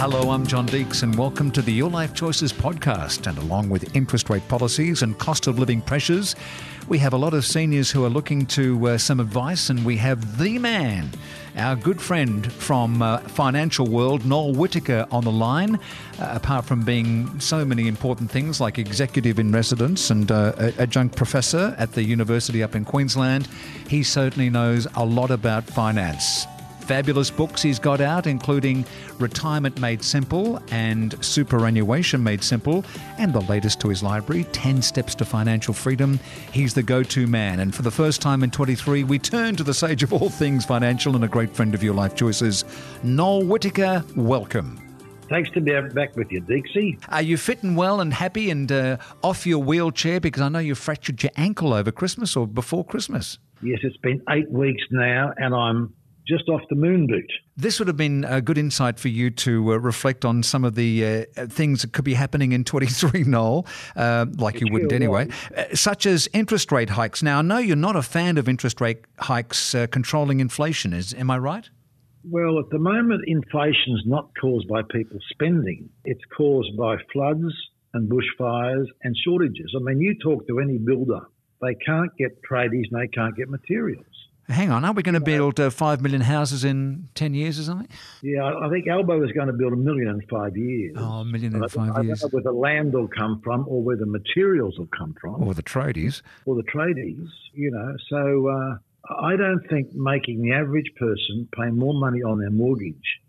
Hello, I'm John Deeks, and welcome to the Your Life Choices podcast. And along with interest rate policies and cost of living pressures, we have a lot of seniors who are looking to uh, some advice, and we have the man, our good friend from uh, financial world, Noel Whittaker, on the line. Uh, apart from being so many important things like executive in residence and uh, adjunct professor at the university up in Queensland, he certainly knows a lot about finance fabulous books he's got out, including Retirement Made Simple and Superannuation Made Simple, and the latest to his library, 10 Steps to Financial Freedom. He's the go to man. And for the first time in 23, we turn to the sage of all things financial and a great friend of your life choices, Noel Whittaker. Welcome. Thanks to be back with you, Dixie. Are you fitting well and happy and uh, off your wheelchair? Because I know you fractured your ankle over Christmas or before Christmas. Yes, it's been eight weeks now, and I'm just off the moon boot. This would have been a good insight for you to uh, reflect on some of the uh, things that could be happening in 23, Noel, uh, like it's you wouldn't anyway, uh, such as interest rate hikes. Now, I know you're not a fan of interest rate hikes uh, controlling inflation, is am I right? Well, at the moment, inflation is not caused by people spending. It's caused by floods and bushfires and shortages. I mean, you talk to any builder, they can't get tradies and they can't get materials. Hang on, are we going to build uh, five million houses in ten years or something? Yeah, I think Albo is going to build a million in five years. Oh, a million in five I years. don't know where the land will come from, or where the materials will come from, or the tradies, or the tradies. You know, so uh, I don't think making the average person pay more money on their mortgage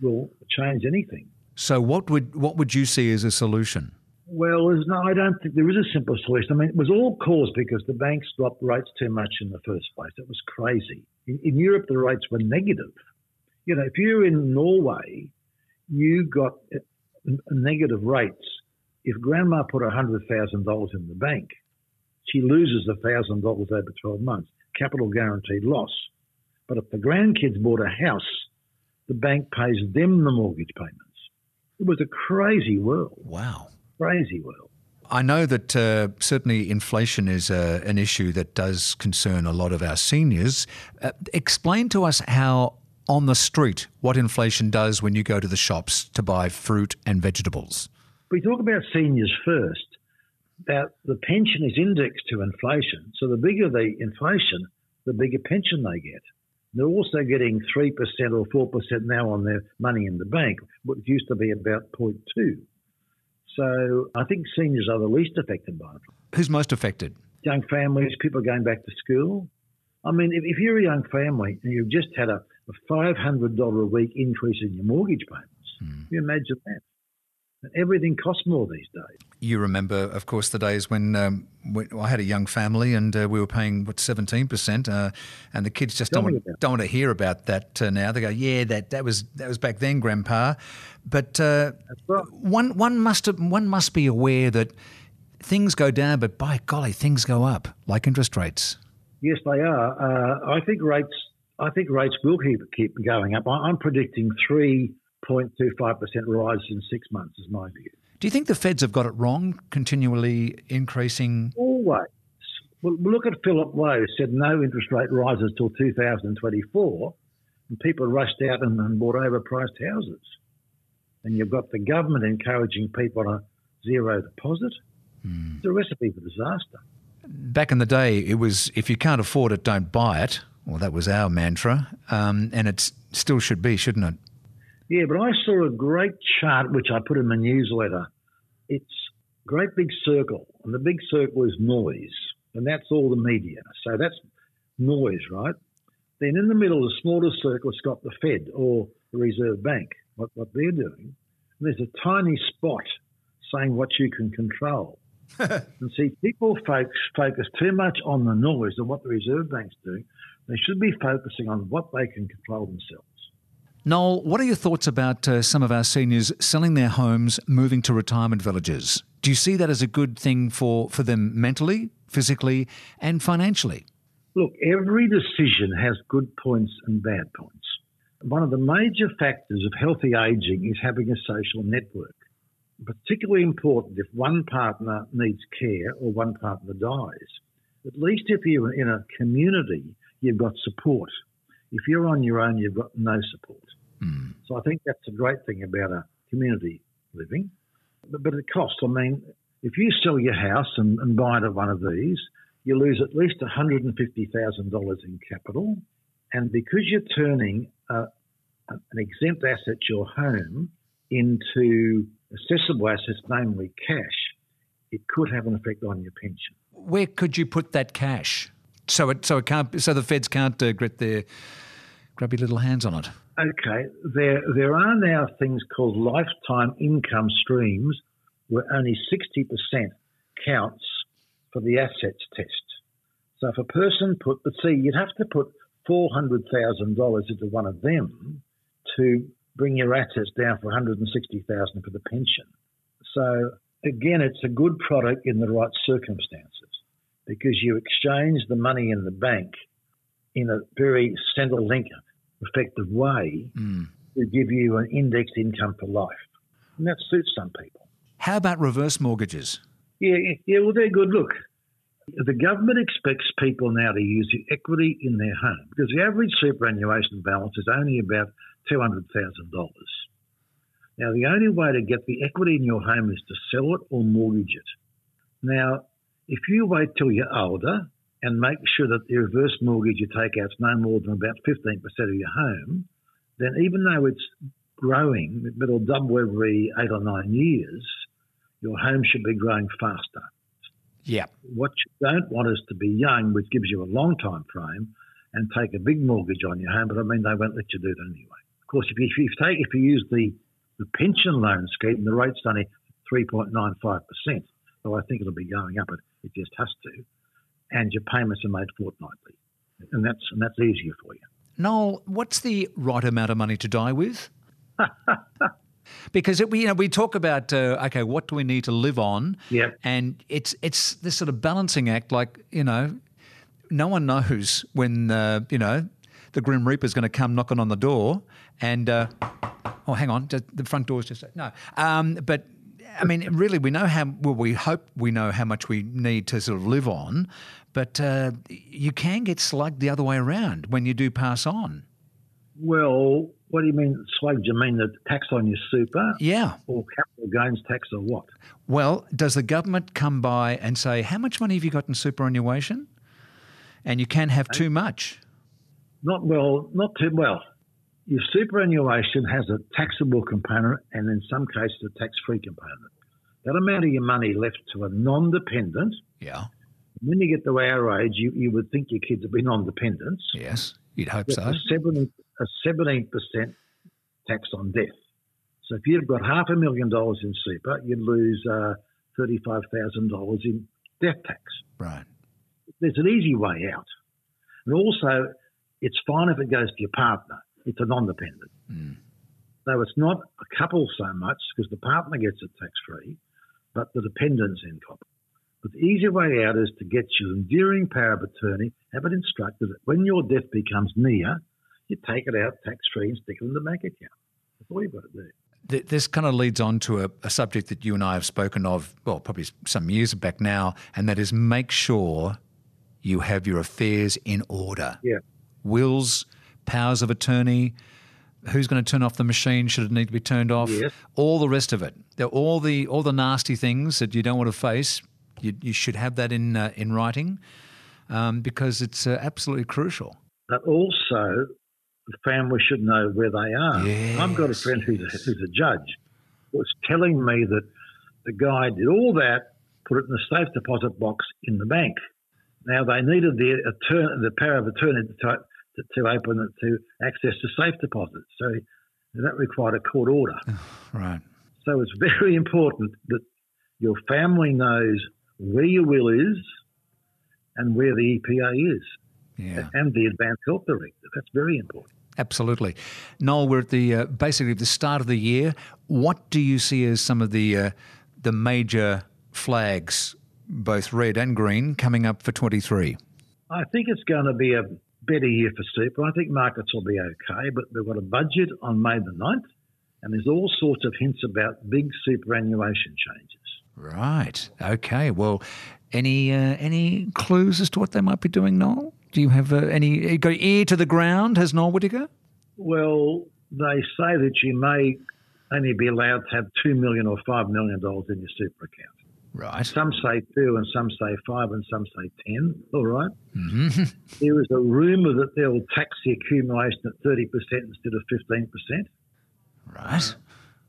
will change anything. So, what would what would you see as a solution? Well, no, I don't think there is a simple solution. I mean, it was all caused because the banks dropped rates too much in the first place. It was crazy. In, in Europe, the rates were negative. You know, if you're in Norway, you got uh, negative rates. If grandma put $100,000 in the bank, she loses $1,000 over 12 months, capital guaranteed loss. But if the grandkids bought a house, the bank pays them the mortgage payments. It was a crazy world. Wow crazy world. I know that uh, certainly inflation is uh, an issue that does concern a lot of our seniors. Uh, explain to us how, on the street, what inflation does when you go to the shops to buy fruit and vegetables. We talk about seniors first. That the pension is indexed to inflation, so the bigger the inflation, the bigger pension they get. They're also getting three percent or four percent now on their money in the bank, which used to be about 0.2. So I think seniors are the least affected by it. Who's most affected? Young families, people going back to school. I mean, if, if you're a young family and you've just had a, a $500 a week increase in your mortgage payments, mm. you imagine that. Everything costs more these days. You remember, of course, the days when, um, when I had a young family and uh, we were paying what seventeen percent, uh, and the kids just don't want, don't want to hear about that uh, now. They go, "Yeah, that, that was that was back then, Grandpa." But uh, right. one one must one must be aware that things go down, but by golly, things go up, like interest rates. Yes, they are. Uh, I think rates. I think rates will keep keep going up. I'm predicting three 0.25% rise in six months, is my view. Do you think the Feds have got it wrong, continually increasing? Always. Well, look at Philip Lowe, said no interest rate rises till 2024, and people rushed out and, and bought overpriced houses. And you've got the government encouraging people on a zero deposit. Hmm. It's a recipe for disaster. Back in the day, it was if you can't afford it, don't buy it. Well, that was our mantra, um, and it still should be, shouldn't it? Yeah, but I saw a great chart which I put in the newsletter. It's a great big circle, and the big circle is noise, and that's all the media. So that's noise, right? Then in the middle, the smaller circle has got the Fed or the Reserve Bank, what, what they're doing. And there's a tiny spot saying what you can control. and see, people folks focus too much on the noise and what the Reserve Bank's doing. They should be focusing on what they can control themselves. Noel, what are your thoughts about uh, some of our seniors selling their homes, moving to retirement villages? Do you see that as a good thing for, for them mentally, physically, and financially? Look, every decision has good points and bad points. One of the major factors of healthy aging is having a social network. Particularly important if one partner needs care or one partner dies. At least if you're in a community, you've got support. If you're on your own, you've got no support. Mm. So I think that's a great thing about a community living. But, but it costs. I mean, if you sell your house and, and buy into one of these, you lose at least $150,000 in capital. And because you're turning uh, an exempt asset, your home, into accessible assets, namely cash, it could have an effect on your pension. Where could you put that cash? So it so it can't so the feds can't uh, get their grubby little hands on it. Okay, there there are now things called lifetime income streams where only sixty percent counts for the assets test. So if a person put, but see, you'd have to put four hundred thousand dollars into one of them to bring your assets down for one hundred and sixty thousand for the pension. So again, it's a good product in the right circumstances because you exchange the money in the bank in a very central link effective way mm. to give you an indexed income for life. And that suits some people. How about reverse mortgages? Yeah, yeah, well, they're good. Look, the government expects people now to use the equity in their home because the average superannuation balance is only about $200,000. Now, the only way to get the equity in your home is to sell it or mortgage it. Now, if you wait till you're older and make sure that the reverse mortgage you take out is no more than about 15% of your home, then even though it's growing, it'll double every eight or nine years, your home should be growing faster. Yeah. What you don't want is to be young, which gives you a long time frame, and take a big mortgage on your home. But I mean, they won't let you do that anyway. Of course, if you, if you take if you use the the pension loan scheme, the rate's only 3.95%. So I think it'll be going up. It, it just has to. And your payments are made fortnightly. And that's, and that's easier for you. Noel, what's the right amount of money to die with? because it, we, you know, we talk about uh, okay, what do we need to live on? Yeah, and it's it's this sort of balancing act. Like you know, no one knows when uh, you know the Grim Reaper is going to come knocking on the door, and uh, oh, hang on, the front door's just no. Um, but I mean, really, we know how. Well, we hope we know how much we need to sort of live on, but uh, you can get slugged the other way around when you do pass on. Well, what do you mean slugged? You mean the tax on your super? Yeah. Or capital gains tax or what? Well, does the government come by and say, how much money have you got in superannuation? And you can have too much. Not well, not too well. Your superannuation has a taxable component and in some cases a tax free component. That amount of your money left to a non dependent. Yeah. When you get to our age, you, you would think your kids would be non dependents. Yes, you'd hope so. A 17, a 17% tax on death. So if you've got half a million dollars in super, you'd lose uh, $35,000 in death tax. Right. There's an easy way out. And also, it's fine if it goes to your partner it's a non-dependent. Mm. So it's not a couple so much because the partner gets it tax free, but the dependents in cop. But the easier way out is to get your enduring power of attorney, have it instructed that when your death becomes near, you take it out tax free and stick it in the bank account. That's all you've got to do. This kind of leads on to a, a, subject that you and I have spoken of, well, probably some years back now, and that is make sure you have your affairs in order. Yeah. Wills, powers of attorney, who's going to turn off the machine should it need to be turned off, yes. all the rest of it. All the all the nasty things that you don't want to face, you, you should have that in uh, in writing um, because it's uh, absolutely crucial. But also, the family should know where they are. Yes. I've got a friend who's a, who's a judge was telling me that the guy did all that, put it in the safe deposit box in the bank. Now they needed the attorney, the power of attorney to, to, to open it to access to safe deposits. So that required a court order. right. So it's very important that your family knows where your will is and where the EPA is. Yeah. And the Advanced Health Directive. That's very important. Absolutely. Noel, we're at the uh, basically the start of the year. What do you see as some of the uh, the major flags, both red and green, coming up for 23? I think it's going to be a better year for super. I think markets will be okay, but they've got a budget on May the 9th, and there's all sorts of hints about big superannuation changes. Right. Okay. Well, any uh, any clues as to what they might be doing, Noel? Do you have uh, any go ear to the ground? Has Noel Whittaker? Well, they say that you may only be allowed to have two million or five million dollars in your super account. Right. Some say two, and some say five, and some say ten. All right. Mm-hmm. There is a rumour that they'll tax the accumulation at thirty percent instead of fifteen percent. Right.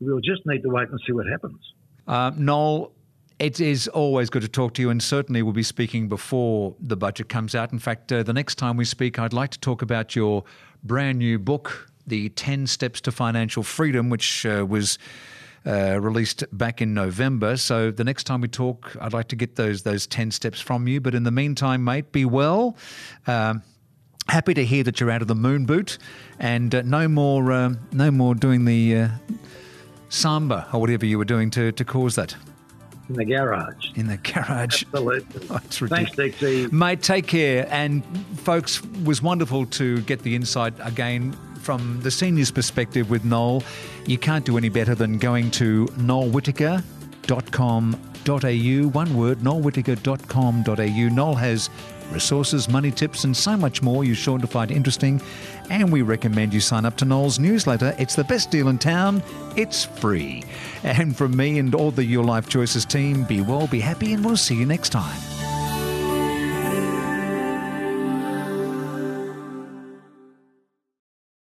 We'll just need to wait and see what happens. Uh, Noel, it is always good to talk to you, and certainly we'll be speaking before the budget comes out. In fact, uh, the next time we speak, I'd like to talk about your brand new book, The 10 Steps to Financial Freedom, which uh, was. Uh, released back in November. So the next time we talk, I'd like to get those those ten steps from you. But in the meantime, mate, be well. Um, happy to hear that you're out of the moon boot, and uh, no more um, no more doing the uh, samba or whatever you were doing to to cause that In the garage. in the garage. Absolutely. Oh, Thanks, ridiculous. Mate, take care. And folks, was wonderful to get the insight again from the seniors' perspective with Noel. You can't do any better than going to noelwhittaker.com.au. One word, noelwhittaker.com.au. Noel has resources, money tips, and so much more you're sure to find interesting. And we recommend you sign up to Noel's newsletter. It's the best deal in town. It's free. And from me and all the Your Life Choices team, be well, be happy, and we'll see you next time.